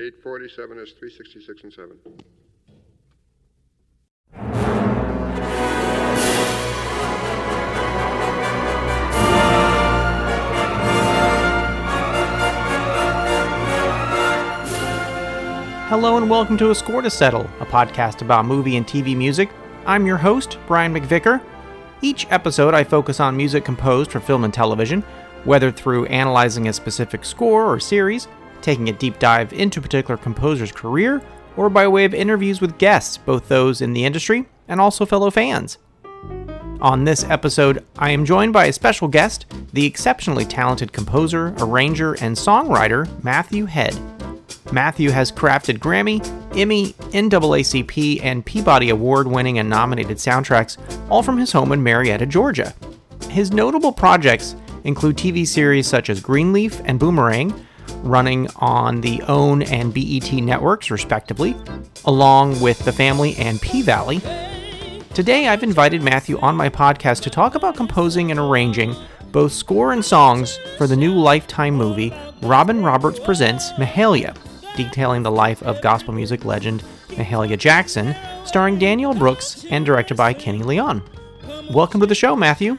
847 is 366 and 7. Hello and welcome to A Score to Settle, a podcast about movie and TV music. I'm your host, Brian McVicker. Each episode, I focus on music composed for film and television, whether through analyzing a specific score or series, taking a deep dive into a particular composer's career, or by way of interviews with guests, both those in the industry and also fellow fans. On this episode, I am joined by a special guest, the exceptionally talented composer, arranger, and songwriter Matthew Head. Matthew has crafted Grammy, Emmy, NAACP, and Peabody Award winning and nominated soundtracks, all from his home in Marietta, Georgia. His notable projects include TV series such as Greenleaf and Boomerang, running on the OWN and BET networks, respectively, along with The Family and P Valley. Today, I've invited Matthew on my podcast to talk about composing and arranging both score and songs for the new Lifetime movie, Robin Roberts Presents Mahalia, detailing the life of gospel music legend Mahalia Jackson, starring Danielle Brooks and directed by Kenny Leon. Welcome to the show, Matthew.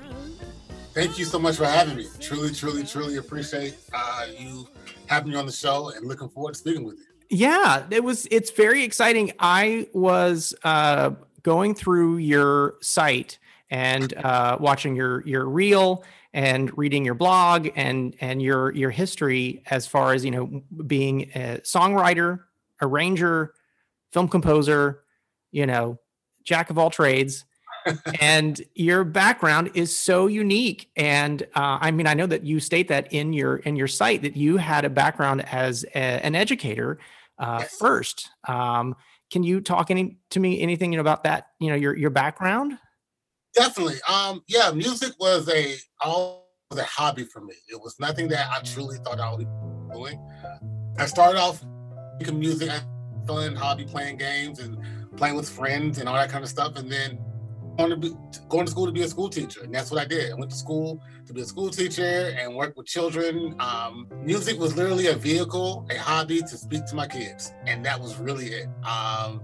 Thank you so much for having me. Truly, truly, truly appreciate uh, you having me on the show and looking forward to speaking with you. Yeah, it was. It's very exciting. I was uh, going through your site and uh, watching your your reel and reading your blog and and your your history as far as you know being a songwriter, arranger, film composer, you know, jack of all trades. And your background is so unique. And uh, i mean i know that you state that in your in your site that you had a background as a, an educator uh, yes. first. Um, can you talk any to me anything you know, about that you know your your background? Definitely. Um yeah music was a all was a hobby for me. It was nothing that i truly thought i would be doing. I started off making music fun hobby playing games and playing with friends and all that kind of stuff. And then going to be going to school to be a school teacher, and that's what I did. I went to school to be a school teacher and work with children. Um, music was literally a vehicle, a hobby to speak to my kids, and that was really it. Um,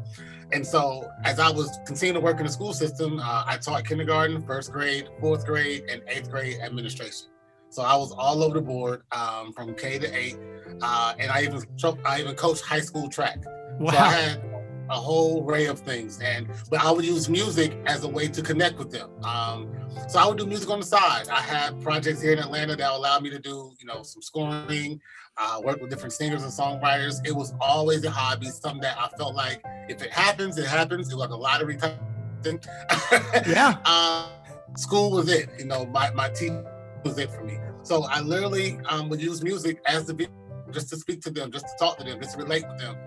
and so, as I was continuing to work in the school system, uh, I taught kindergarten, first grade, fourth grade, and eighth grade administration. So I was all over the board um, from K to eight, uh, and I even I even coached high school track. Wow. So I had a whole array of things. And but I would use music as a way to connect with them. Um, so I would do music on the side. I had projects here in Atlanta that allowed me to do, you know, some scoring, uh, work with different singers and songwriters. It was always a hobby, something that I felt like if it happens, it happens. It was like a lottery type thing. yeah. uh, school was it. You know, my my team was it for me. So I literally um, would use music as the just to speak to them, just to talk to them, just to relate with them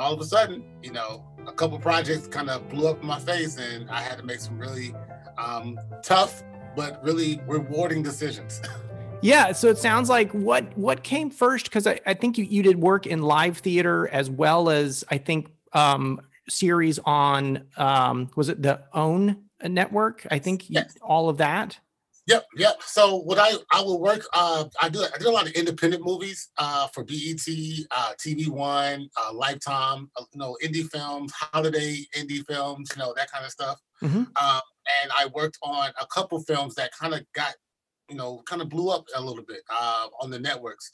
all of a sudden, you know, a couple projects kind of blew up in my face, and I had to make some really um, tough but really rewarding decisions. Yeah, so it sounds like what what came first because I, I think you, you did work in live theater as well as I think um, series on um, was it the OWN network? I think yes. all of that. Yep, yep. So what I I will work. Uh, I do I did a lot of independent movies uh, for BET, uh, TV One, uh, Lifetime. Uh, you know, indie films, holiday indie films. You know that kind of stuff. Mm-hmm. Um, and I worked on a couple films that kind of got, you know, kind of blew up a little bit uh, on the networks,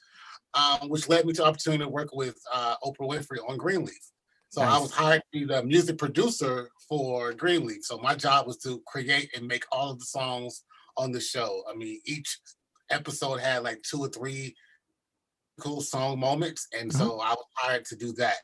um, which led me to opportunity to work with uh, Oprah Winfrey on Greenleaf. So nice. I was hired to be the music producer for Greenleaf. So my job was to create and make all of the songs on the show. I mean, each episode had like two or three cool song moments, and mm-hmm. so I was hired to do that.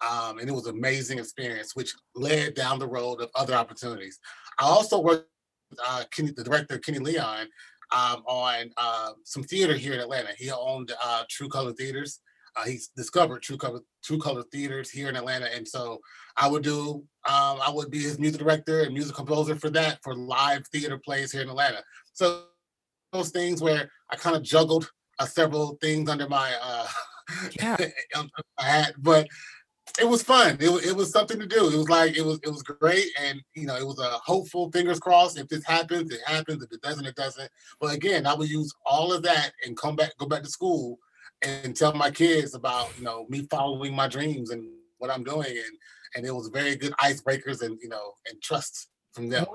Um, and it was an amazing experience, which led down the road of other opportunities. I also worked with uh, Kenny, the director Kenny Leon um, on uh, some theater here in Atlanta. He owned uh, True Color Theaters. Uh, he's discovered True Color True Color Theaters here in Atlanta, and so I would do um, I would be his music director and music composer for that for live theater plays here in Atlanta. So those things where I kind of juggled uh, several things under my uh, yeah hat, but it was fun. It, it was something to do. It was like it was it was great, and you know it was a hopeful. Fingers crossed. If this happens, it happens. If it doesn't, it doesn't. But again, I would use all of that and come back, go back to school, and tell my kids about you know me following my dreams and what I'm doing, and and it was very good icebreakers and you know and trust from them.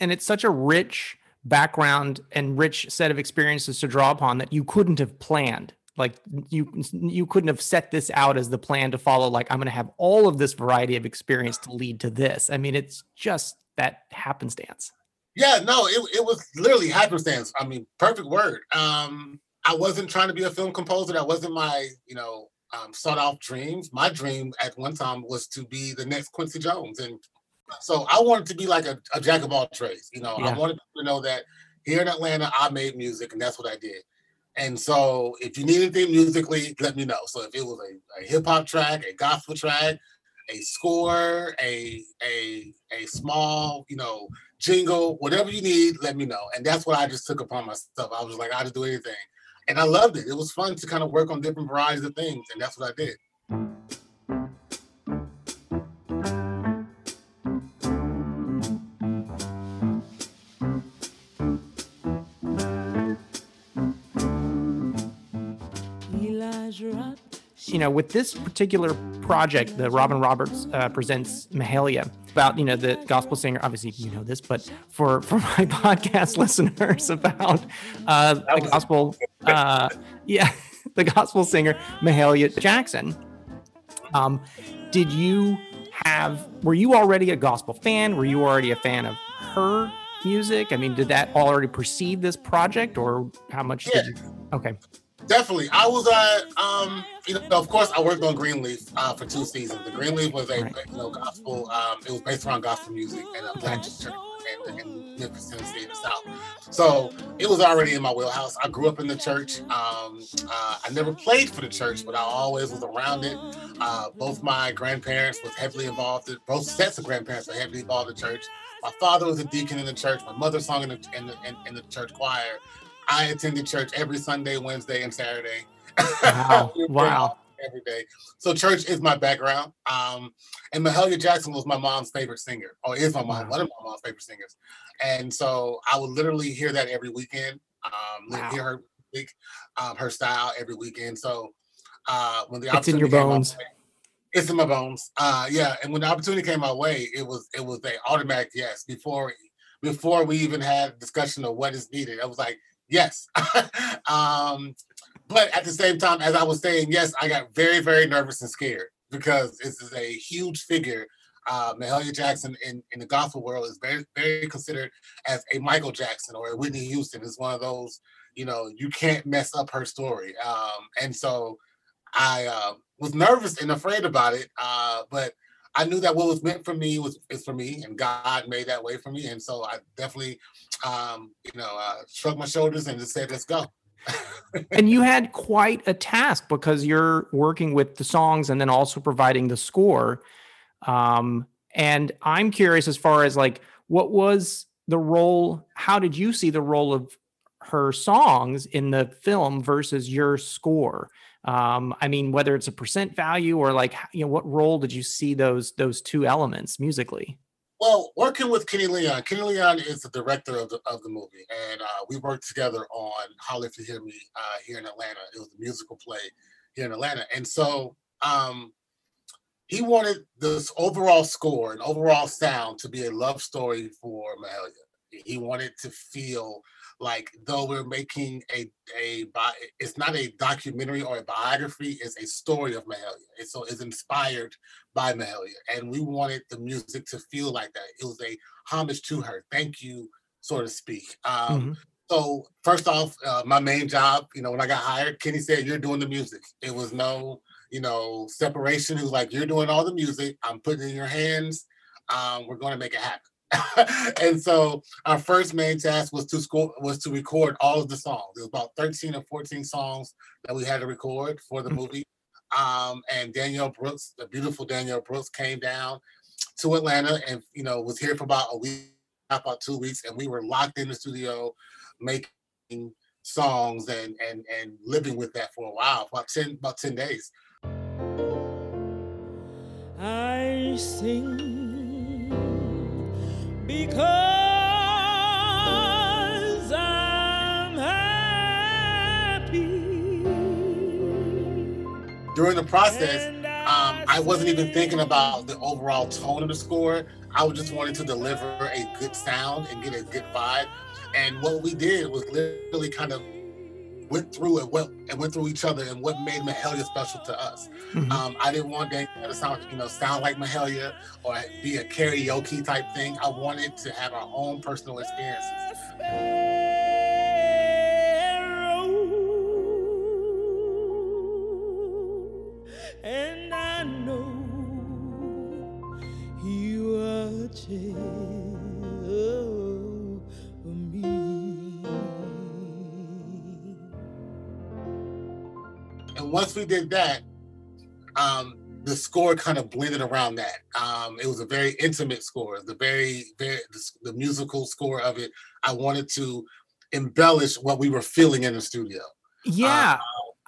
And it's such a rich background and rich set of experiences to draw upon that you couldn't have planned. Like you you couldn't have set this out as the plan to follow like i'm going to have all of this variety of experience to lead to this. I mean it's just that happenstance. Yeah no it, it was literally happenstance. I mean perfect word. Um i wasn't trying to be a film composer that wasn't my you know um, sought off dreams my dream at one time was to be the next quincy jones and so I wanted to be like a, a jack of all trades. You know, yeah. I wanted to know that here in Atlanta, I made music, and that's what I did. And so, if you need anything musically, let me know. So, if it was a, a hip hop track, a gospel track, a score, a a a small, you know, jingle, whatever you need, let me know. And that's what I just took upon myself. I was like, I'll just do anything, and I loved it. It was fun to kind of work on different varieties of things, and that's what I did. you know, with this particular project, the Robin Roberts uh, presents Mahalia, about you know the gospel singer. Obviously, you know this, but for for my podcast listeners, about uh, the gospel, uh, yeah, the gospel singer Mahalia Jackson. Um, did you have? Were you already a gospel fan? Were you already a fan of her music? I mean, did that already precede this project, or how much yeah. did you? Okay. Definitely. I was uh um you know of course I worked on Greenleaf uh, for two seasons. The Greenleaf was a right. you know gospel um it was based around gospel music and a black church in, in Memphis, Tennessee in the South. So it was already in my wheelhouse. I grew up in the church. Um uh, I never played for the church, but I always was around it. Uh, both my grandparents was heavily involved. In, both sets of grandparents were heavily involved in the church. My father was a deacon in the church. My mother sung in the in the, in, in the church choir. I attended church every Sunday, Wednesday, and Saturday. Wow. wow. Every day. So church is my background. Um, and Mahalia Jackson was my mom's favorite singer, or is my mom, wow. one of my mom's favorite singers. And so I would literally hear that every weekend. Um, wow. hear her speak, um, her style every weekend. So uh, when the it's in your bones. It's in my bones. Uh, yeah, and when the opportunity came my way, it was it was a automatic yes. Before before we even had discussion of what is needed, I was like, Yes. um, but at the same time, as I was saying, yes, I got very, very nervous and scared because this is a huge figure. Uh, Mahalia Jackson in, in the gospel world is very, very considered as a Michael Jackson or a Whitney Houston. Is one of those, you know, you can't mess up her story. Um, and so I uh, was nervous and afraid about it, uh, but I knew that what was meant for me was is for me, and God made that way for me. And so I definitely, um, you know, uh, shrugged my shoulders and just said, "Let's go." and you had quite a task because you're working with the songs and then also providing the score. Um, and I'm curious as far as like what was the role? How did you see the role of her songs in the film versus your score? Um, i mean whether it's a percent value or like you know what role did you see those those two elements musically? Well working with kenny leon kenny leon is the director of the, of the movie and uh, we worked together on holla if you hear me uh, here in atlanta. It was a musical play here in atlanta and so um, he wanted this overall score and overall sound to be a love story for mahalia. He wanted to feel like though we're making a a it's not a documentary or a biography it's a story of mahalia it's so it's inspired by mahalia and we wanted the music to feel like that. It was a homage to her thank you so to speak. Um mm-hmm. so first off uh, my main job you know when i got hired kenny said you're doing the music. It was no you know separation. Who's like you're doing all the music. I'm putting in your hands. Um, we're going to make it happen and so our first main task was to score was to record all of the songs. It was about 13 or 14 songs that we had to record for the mm-hmm. movie. Um, and Danielle Brooks, the beautiful Danielle Brooks, came down to Atlanta and you know was here for about a week, about two weeks, and we were locked in the studio making songs and and and living with that for a while, about 10 about 10 days. I sing because I'm happy. during the process, um, I wasn't even thinking about the overall tone of the score. I was just wanting to deliver a good sound and get a good vibe. And what we did was literally kind of went through and went and went through each other and what made Mahalia special to us. Mm-hmm. Um, I didn't want that to sound, you know, sound like Mahalia or be a karaoke type thing. I wanted to have our own personal experiences. Once we did that, um, the score kind of blended around that. Um, it was a very intimate score. The very, very the, the, musical score of it. I wanted to embellish what we were feeling in the studio. Yeah,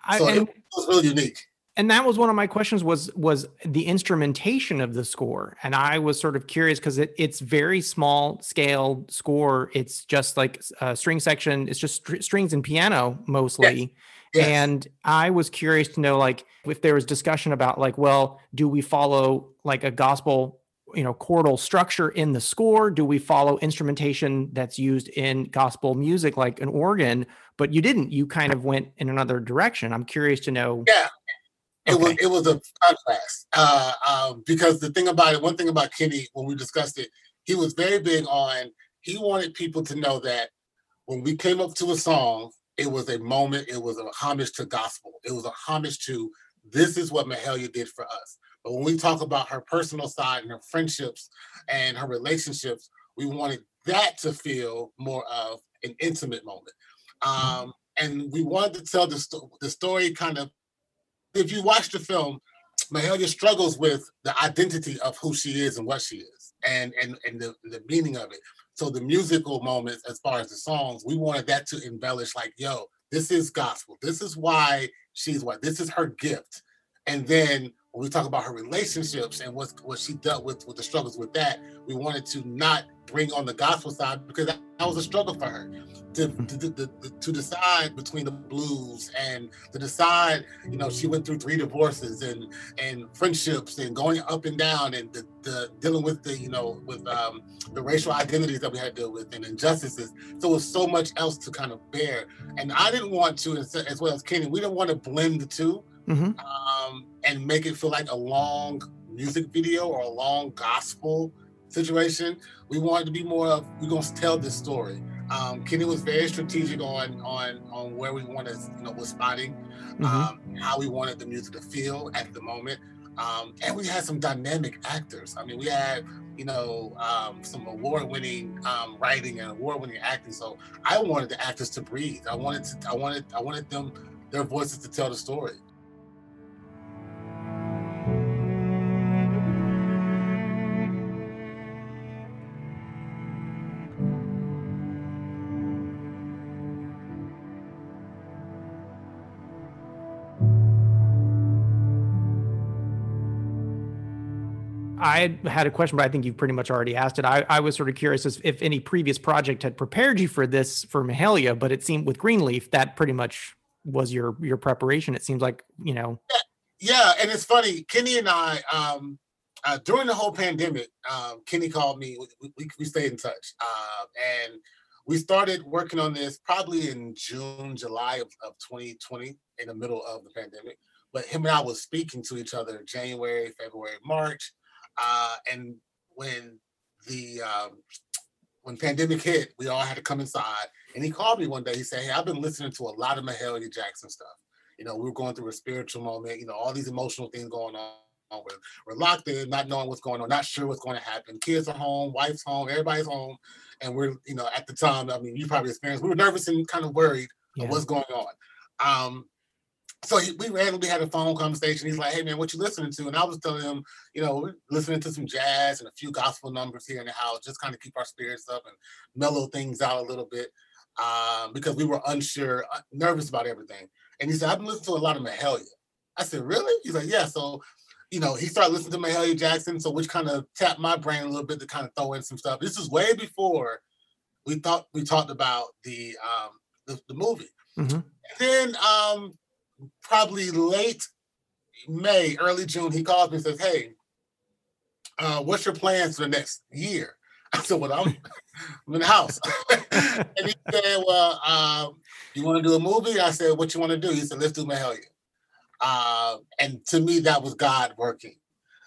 uh, so I, and, it was really unique. And that was one of my questions was was the instrumentation of the score, and I was sort of curious because it, it's very small scale score. It's just like a string section. It's just str- strings and piano mostly. Yes And I was curious to know, like, if there was discussion about, like, well, do we follow like a gospel, you know, chordal structure in the score? Do we follow instrumentation that's used in gospel music, like an organ? But you didn't. You kind of went in another direction. I'm curious to know. Yeah, it okay. was it was a contrast uh, um, because the thing about it, one thing about Kenny when we discussed it, he was very big on. He wanted people to know that when we came up to a song, it was a moment, it was a homage to gospel. It was a homage to this is what Mahalia did for us. But when we talk about her personal side and her friendships and her relationships, we wanted that to feel more of an intimate moment. Um, and we wanted to tell the, sto- the story kind of, if you watch the film, Mahalia struggles with the identity of who she is and what she is and, and, and the, the meaning of it. So the musical moments, as far as the songs, we wanted that to embellish, like, yo, this is gospel. This is why she's what this is her gift. And then when we talk about her relationships and what what she dealt with with the struggles with that, we wanted to not bring on the gospel side because that, that was a struggle for her to, to, to, to, decide between the blues and to decide, you know, she went through three divorces and and friendships and going up and down and the, the dealing with the, you know, with um, the racial identities that we had to deal with and injustices. So it was so much else to kind of bear. And I didn't want to, as well as Kenny, we didn't want to blend the 2 mm-hmm. um, and make it feel like a long music video or a long gospel situation. We wanted to be more of we're gonna tell this story. Um, Kenny was very strategic on on on where we wanted, you know, was spotting, mm-hmm. um, how we wanted the music to feel at the moment. Um, and we had some dynamic actors. I mean, we had, you know, um, some award-winning um, writing and award-winning acting. So I wanted the actors to breathe. I wanted to, I wanted, I wanted them, their voices to tell the story. I had a question, but I think you've pretty much already asked it. I, I was sort of curious as if any previous project had prepared you for this for Mahalia, but it seemed with Greenleaf that pretty much was your your preparation. It seems like you know. Yeah, and it's funny. Kenny and I, um, uh, during the whole pandemic, um, Kenny called me. We, we, we stayed in touch, uh, and we started working on this probably in June, July of, of 2020, in the middle of the pandemic. But him and I was speaking to each other January, February, March uh, and when the um, when pandemic hit, we all had to come inside. And he called me one day. He said, "Hey, I've been listening to a lot of Mahalia Jackson stuff. You know, we were going through a spiritual moment. You know, all these emotional things going on. We're, we're locked in, not knowing what's going on, not sure what's going to happen. Kids are home, wife's home, everybody's home, and we're, you know, at the time, I mean, you probably experienced. We were nervous and kind of worried yeah. of what's going on. Um, so he, we randomly had a phone conversation. He's like, "Hey man, what you listening to?" And I was telling him, you know, listening to some jazz and a few gospel numbers here in the house, just kind of keep our spirits up and mellow things out a little bit, um, because we were unsure, uh, nervous about everything. And he said, "I've been listening to a lot of Mahalia." I said, "Really?" He's like, "Yeah." So, you know, he started listening to Mahalia Jackson, so which kind of tapped my brain a little bit to kind of throw in some stuff. This is way before we thought we talked about the um, the, the movie. Mm-hmm. And then um, probably late May, early June, he calls me and says, Hey, uh, what's your plans for the next year? I said, Well, I'm, I'm in the house. and he said, Well, um, you want to do a movie? I said, What you want to do? He said, Let's do Mahalia. Uh, and to me, that was God working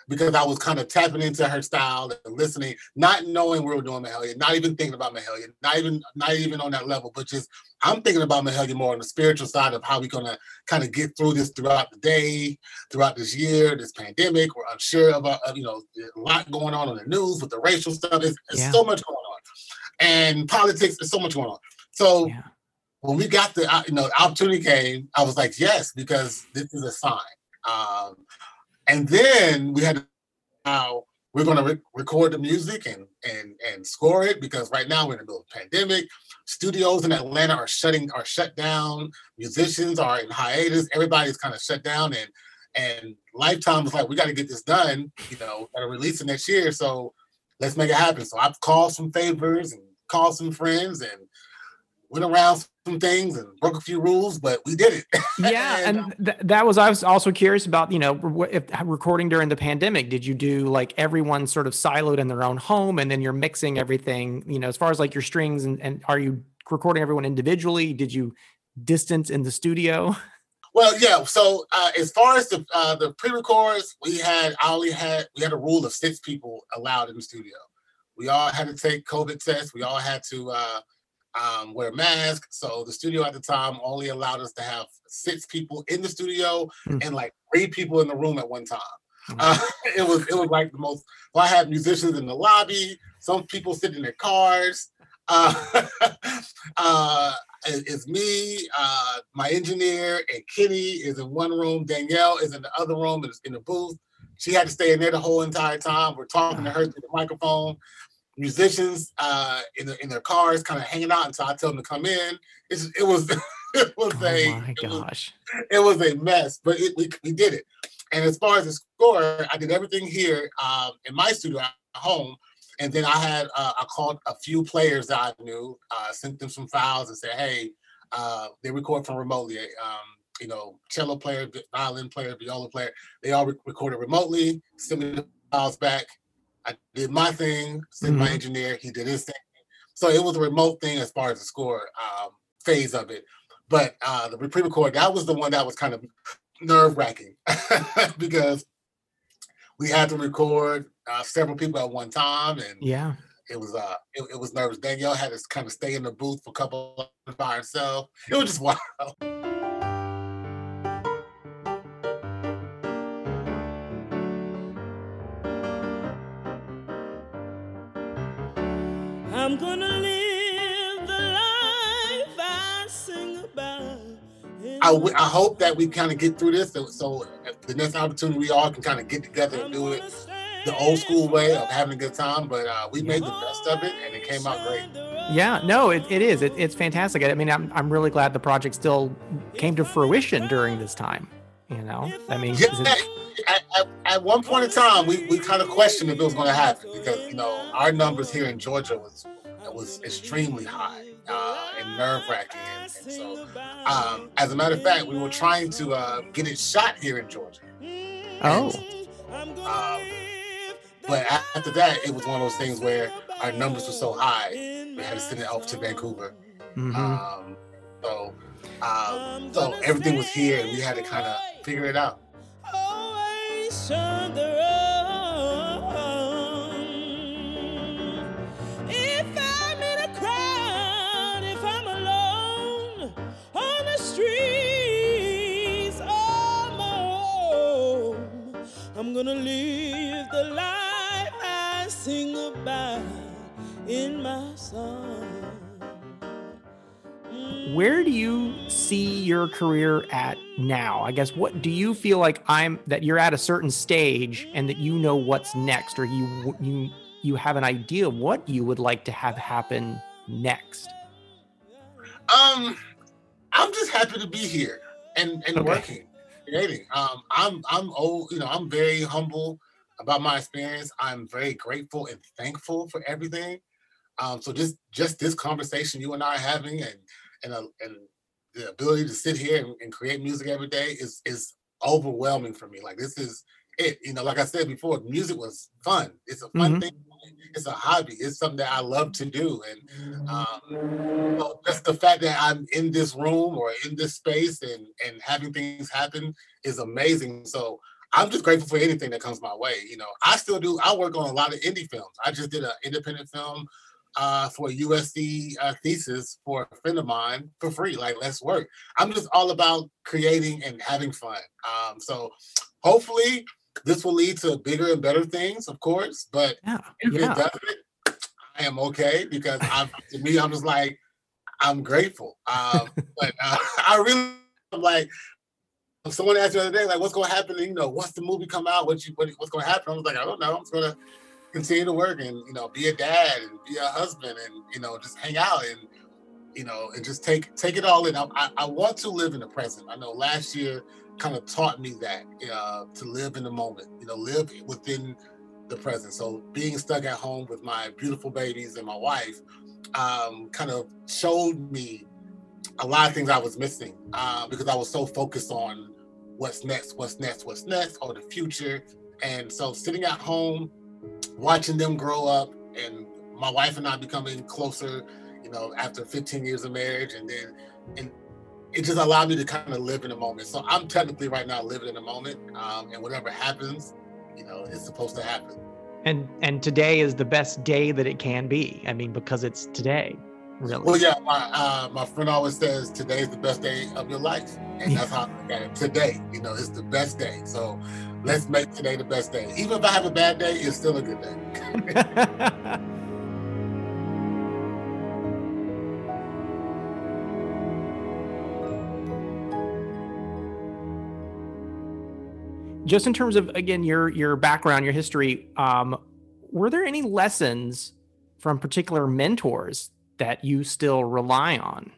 because I was kind of tapping into her style and listening, not knowing we were doing Mahalia, not even thinking about Mahalia, not even not even on that level, but just I'm thinking about Mahalia more on the spiritual side of how we're gonna kind of get through this throughout the day, throughout this year, this pandemic. We're unsure about you know a lot going on in the news with the racial stuff. There's, there's yeah. so much going on, and politics. There's so much going on. So. Yeah. When we got the uh, you know the opportunity came, I was like yes because this is a sign. Um, and then we had to now we're going to re- record the music and and and score it because right now we're in the middle of pandemic. Studios in Atlanta are shutting are shut down. Musicians are in hiatus. Everybody's kind of shut down and and Lifetime was like, we got to get this done. You know, got to release next year. So let's make it happen. So I've called some favors and called some friends and went around some things and broke a few rules, but we did it. yeah, and, and th- that was I was also curious about. You know, if recording during the pandemic, did you do like everyone sort of siloed in their own home, and then you're mixing everything? You know, as far as like your strings, and, and are you recording everyone individually? Did you distance in the studio? Well, yeah. So uh, as far as the uh, the pre-records, we had I only had we had a rule of six people allowed in the studio. We all had to take COVID tests. We all had to uh, um, wear masks. So the studio at the time only allowed us to have six people in the studio mm-hmm. and like three people in the room at one time. Mm-hmm. Uh, it was it was like the most. Well, I had musicians in the lobby. Some people sitting in their cars. Uh, uh, it's me, uh, my engineer, and Kenny is in one room. Danielle is in the other room Is in the booth. She had to stay in there the whole entire time. We're talking to her through the microphone musicians uh, in, the, in their cars, kind of hanging out until I tell them to come in. It's, it was it was oh a my gosh, it was, it was a mess, but it, we we did it. And as far as the score, I did everything here um, in my studio at home. And then I had uh, I called a few players that I knew, uh, sent them some files, and said, "Hey, uh, they record from remotely. Um, you know, cello player, violin player, viola player. They all re- recorded remotely. Send me the files back. I did my thing, sent mm-hmm. my engineer, he did his thing. So it was a remote thing as far as the score um, phase of it. But uh, the pre-record, that was the one that was kind of nerve-wracking because we had to record uh, several people at one time, and yeah, it was uh, it, it was nervous. Danielle had to kind of stay in the booth for a couple by herself. It was just wild. I'm gonna live the life I sing about. I, w- I hope that we kind of get through this. So, so the next opportunity, we all can kind of get together and do it the old school way of having a good time. But uh, we made the best of it, and it came out great. Yeah, no, it, it is. It, it's fantastic. I mean, I'm, I'm really glad the project still came to fruition during this time. You know, I mean, yeah, at, at, at, one point in time, we, we kind of questioned if it was going to happen because you know our numbers here in Georgia was was extremely high uh, and nerve wracking, and, and, so um, as a matter of fact, we were trying to uh, get it shot here in Georgia. Oh. And, um, but after that, it was one of those things where our numbers were so high, we had to send it off to Vancouver. Mm-hmm. Um, so, um, so everything was here, and we had to kind of figure it out. Gonna live the life I sing about in my song. Where do you see your career at now? I guess what do you feel like I'm that you're at a certain stage and that you know what's next or you you you have an idea of what you would like to have happen next? Um I'm just happy to be here and and okay. working creating. Um I'm I'm old, you know, I'm very humble about my experience. I'm very grateful and thankful for everything. Um, so just just this conversation you and I are having and and uh, and the ability to sit here and, and, create music every day is is overwhelming for me. Like this is it. You know, like I said before, music was fun. It's a fun Mhm. thing. It's a hobby. It's something that I love to do. And um, just the fact that I'm in this room or in this space and and having things happen is amazing. So I'm just grateful for anything that comes my way. You know, I still do. I work on a lot of indie films. I just did an independent film uh, for a USC uh, thesis for a friend of mine for free. Like, let's work. I'm just all about creating and having fun. Um, so hopefully this will lead to bigger and better things, of course. But Yeah. if it doesn't, I am okay because I'm to me, I'm just like, I'm grateful. Um, but uh, I really am like someone asked me the other day, like, what's gonna happen? You know, once the movie come out, what you what, what's gonna happen? I was like, I don't know. I'm just gonna continue to work and you know, be a dad and be a husband and you know, just hang out and you know, and just take take it all in. I, I, want to live in the present. I know last year kind of taught me that uh, to live in the moment. You know, live within the present. So being stuck at home with my beautiful babies and my wife um, kind of showed me a lot of things I was missing uh, because I was so focused on what's next, what's next, what's next, or the future. And so sitting at home, watching them grow up, and my wife and I becoming closer, know, after 15 years of marriage, and then and it just allowed me to kind of live in the moment. So I'm technically right now living in the moment, um, and whatever happens, you know, it's supposed to happen. And and today is the best day that it can be. I mean, because it's today, really. Well, yeah, my uh, my friend always says today is the best day of your life, and that's how I look at it. Today, you know, it's the best day. So let's make today the best day. Even if I have a bad day, it's still a good day. Just in terms of again your your background, your history, um, were there any lessons from particular mentors that you still rely on?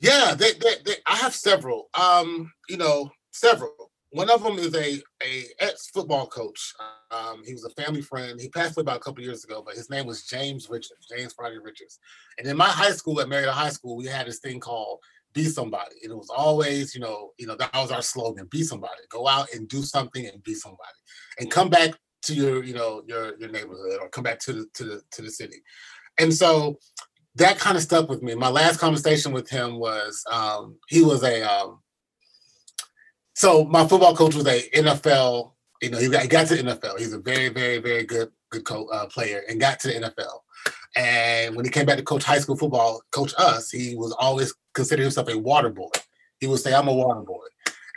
Yeah, they, they, they, I have several. Um, you know, several. One of them is a a ex football coach. Um, he was a family friend. He passed away about a couple years ago, but his name was James Richards, James Friday Richards. And in my high school at Marietta High School, we had this thing called "Be Somebody," and it was always, you know, you know, that was our slogan: "Be somebody. Go out and do something and be somebody, and come back to your, you know, your your neighborhood or come back to the to the to the city." And so that kind of stuck with me. My last conversation with him was um, he was a um, so my football coach was a NFL. You know, he got, he got to the NFL. He's a very, very, very good good co- uh, player and got to the NFL. And when he came back to coach high school football, coach us, he was always considered himself a water boy. He would say, "I'm a water boy,"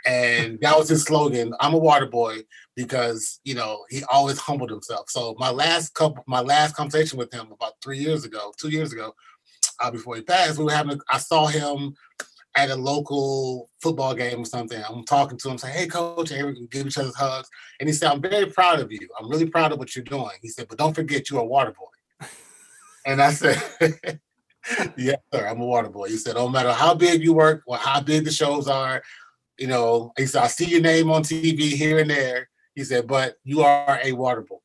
and that was his slogan. I'm a water boy because you know he always humbled himself. So my last couple, my last conversation with him about three years ago, two years ago, uh, before he passed, we were having. A, I saw him at a local football game or something. I'm talking to him, saying, "Hey, coach," and we can give each other hugs. And he said, "I'm very proud of you. I'm really proud of what you're doing." He said, "But don't forget, you're a water boy." And I said, "Yes, sir. I'm a water boy." He said, "No matter how big you work or how big the shows are, you know," he said, "I see your name on TV here and there." He said, "But you are a water boy."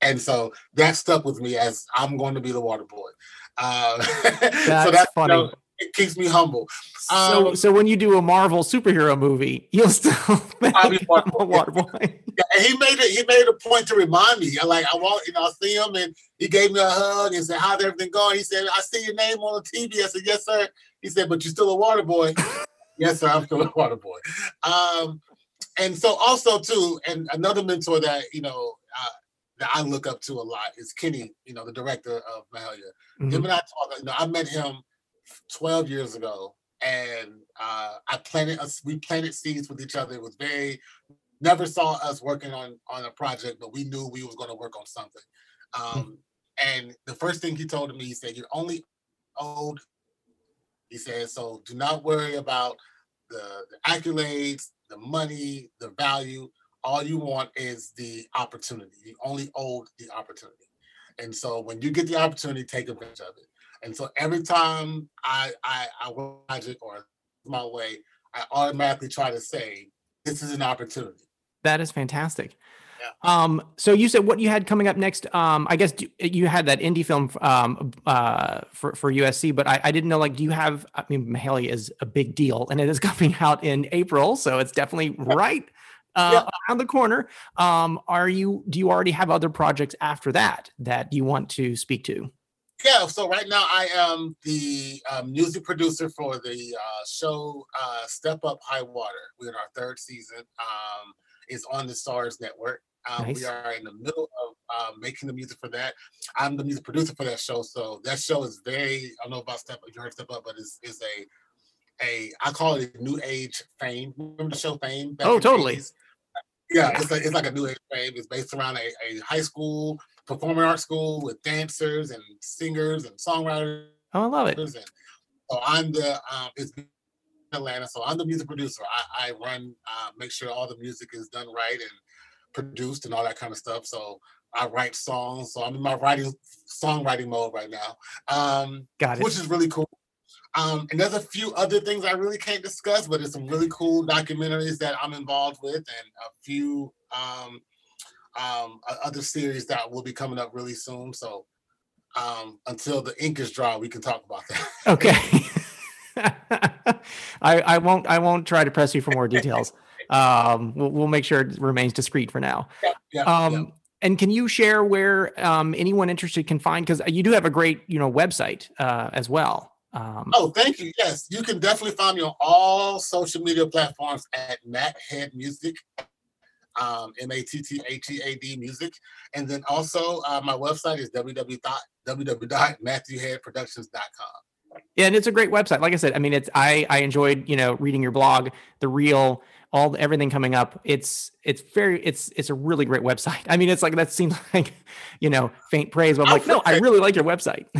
And so that stuck with me as I'm going to be the water boy. Uh, so That's that's funny. You know, it keeps me humble. so Um, so when you do a Marvel superhero movie, you'll still I'll be make water a water boy. Yeah, and he made it. He made a point to remind me. I like I want, you know, I see him and he gave me a hug and said, "How's everything going?" He said, "I see your name on the TV." I said, "Yes, sir." He said, "But you're still a water boy." yes, sir. I'm still a water boy. Um, and so also too, and another mentor that you know uh, that I look up to a lot is Kenny. You know, the director of Mahalia. Mhm. Him and I talk. You know, I met him 12 years ago, and uh, I planted us. We planted seeds with each other. It was very. Never saw us working on on a project, but we knew we was going to work on something. Um, and the first thing he told me, he said, "You're only owed." He said, "So do not worry about the, the accolades, the money, the value. All you want is the opportunity. You only owed the opportunity." And so when you get the opportunity, take advantage of it. And so every time I I, I work magic or my way, I automatically try to say, this is an opportunity. That is fantastic. Yeah. Um, so you said what you had coming up next. Um, I guess you had that indie film um, uh, for for USC, but I, I didn't know. Like, do you have? I mean, Mahalia is a big deal, and it is coming out in April, so it's definitely right uh, yeah. around the corner. Um, are you? Do you already have other projects after that that you want to speak to? Yeah, so right now I am the um, music producer for the uh, show uh, Step Up High Water. We're in our third season. Um, it's on the Starz Network. Um, nice. We are in the middle of uh, making the music for that. I'm the music producer for that show, so that show is very. I don't know about Step Up. You heard Step Up, but it's, it's a a I call it a new age fame. Remember the show Fame? Oh, totally. Yeah, it's like it's like a new age fame. It's based around a, a high school performing arts school with dancers and singers and songwriters. Oh, I love it. And so I'm the um, it's Atlanta, so I'm the music producer. I, I run, uh, make sure all the music is done right and produced and all that kind of stuff. So I write songs. So I'm in my writing songwriting mode right now. Um, Got it. Which is really cool. Um, and there's a few other things I really can't discuss, but there's some really cool documentaries that I'm involved with, and a few um, um, other series that will be coming up really soon. So um, until the ink is dry, we can talk about that. Okay. I, I won't I won't try to press you for more details. Um, we'll, we'll make sure it remains discreet for now. Yeah, yeah, um, yeah. And can you share where um, anyone interested can find? Because you do have a great, you know, website uh, as well. Um, oh, thank you. Yes, you can definitely find me on all social media platforms at Matt Head Music, um, M A T T H E A D Music, and then also uh, my website is www.matthewheadproductions.com. Yeah, and it's a great website. Like I said, I mean, it's I I enjoyed you know reading your blog, the real all everything coming up. It's it's very it's it's a really great website. I mean, it's like that seems like you know faint praise, but I'm like, no, I really like your website.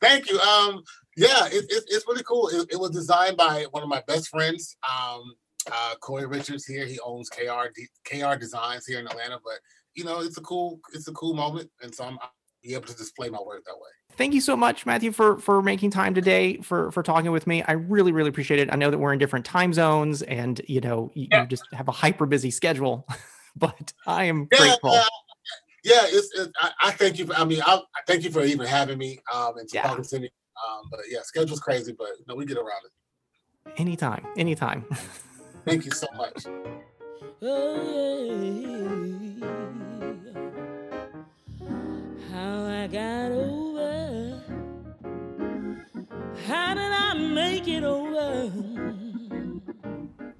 Thank you. Um, yeah, it, it, it's really cool. It, it, was designed by one of my best friends, um, uh, Corey Richards. Here, he owns KR KR Designs here in Atlanta. But you know, it's a cool it's a cool moment, and so I'm, be able to display my work that way. Thank you so much, Matthew, for for making time today for for talking with me. I really really appreciate it. I know that we're in different time zones, and you know you, yeah. you just have a hyper busy schedule, but I am yeah, grateful. Uh, yeah, it's, it's I, I, thank you. For, I mean, I, I, thank you for even having me um, and talking to me. Um, but yeah, schedule's crazy, but you know, we get around it. Anytime, anytime. Thank you so much. Oh, how I got over. How did I make it over?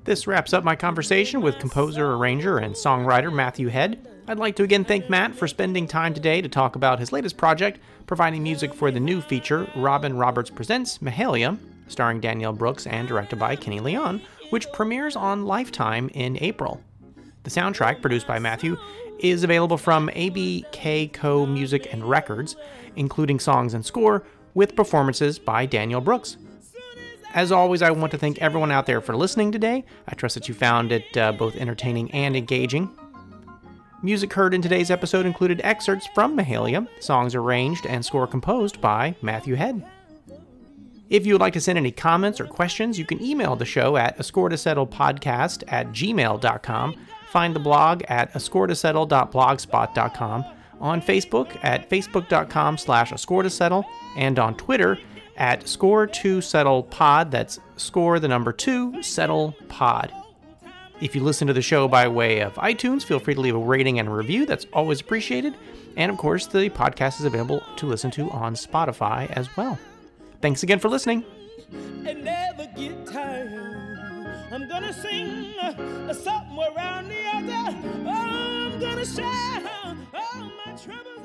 This wraps up my conversation with composer, arranger, and songwriter Matthew Head. I'd like to again thank Matt for spending time today to talk about his latest project, providing music for the new feature Robin Roberts Presents Mahalia, starring Danielle Brooks and directed by Kenny Leon, which premieres on Lifetime in April. The soundtrack, produced by Matthew, is available from ABKCO Music and Records, including songs and score, with performances by Danielle Brooks. As always, I want to thank everyone out there for listening today. I trust that you found it uh, both entertaining and engaging. Music heard in today's episode included excerpts from Mahalia, songs arranged and score composed by Matthew Head. If you would like to send any comments or questions, you can email the show at ascoretosettlepodcast at gmail.com, find the blog at ascoretosettle.blogspot.com, on Facebook at facebook.com slash ascoretosettle, and on Twitter at score2settlepod, that's score the number 2, settle pod. If you listen to the show by way of iTunes, feel free to leave a rating and a review. That's always appreciated. And of course, the podcast is available to listen to on Spotify as well. Thanks again for listening. I'm gonna sing around the other. I'm gonna all my troubles.